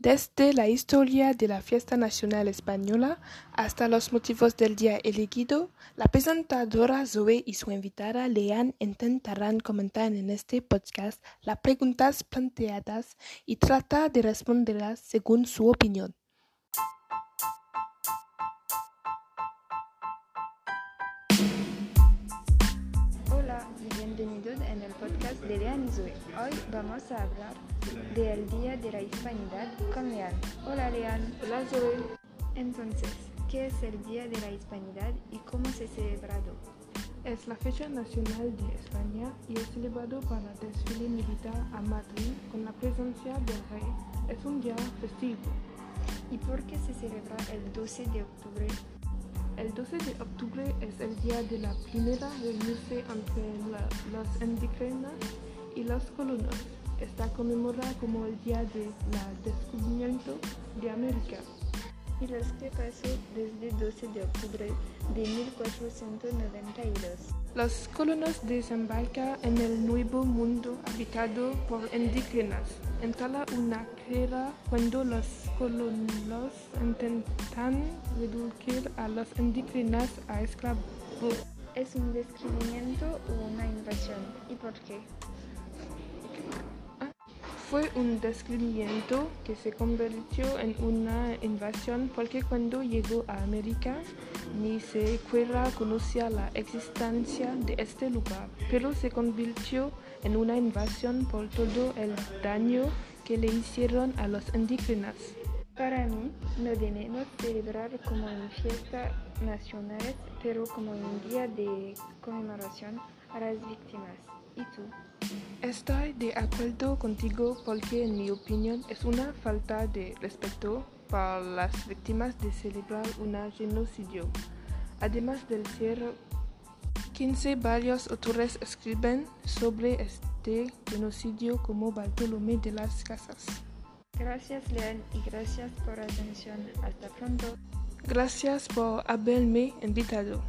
Desde la historia de la fiesta nacional española hasta los motivos del día elegido, la presentadora Zoe y su invitada Leanne intentarán comentar en este podcast las preguntas planteadas y tratar de responderlas según su opinión. Bienvenidos en el podcast de Leanne y Zoe. Hoy vamos a hablar del Día de la Hispanidad con Leanne. Hola Leanne. Hola Zoe. Entonces, ¿qué es el Día de la Hispanidad y cómo se celebrado? Es la fecha nacional de España y es celebrado para desfile militar a Madrid con la presencia del rey. Es un día festivo. ¿Y por qué se celebra el 12 de octubre? El 12 de octubre es el día de la primera reunión entre los indígenas y los colonos. Está conmemorada como el día del descubrimiento de América. ¿Y los que pasó desde el 12 de octubre de 1492? Los colonos desembarcan en el nuevo mundo habitado por indígenas. Entabla una guerra cuando los colonos intentan reducir a los indígenas a esclavos. ¿Es un descubrimiento o una invasión? ¿Y por qué? Fue un descubrimiento que se convirtió en una invasión porque cuando llegó a América ni siquiera conocía la existencia de este lugar, pero se convirtió en una invasión por todo el daño que le hicieron a los indígenas. Para mí, no debemos celebrar como en fiestas nacionales, pero como un día de conmemoración a las víctimas. ¿Y tú? Estoy de acuerdo contigo porque en mi opinión es una falta de respeto para las víctimas de celebrar un genocidio. Además del ser 15 varios autores escriben sobre este genocidio como Bartolomé de las Casas. Gracias, Leanne, y gracias por atención. Hasta pronto. Gracias por haberme invitado.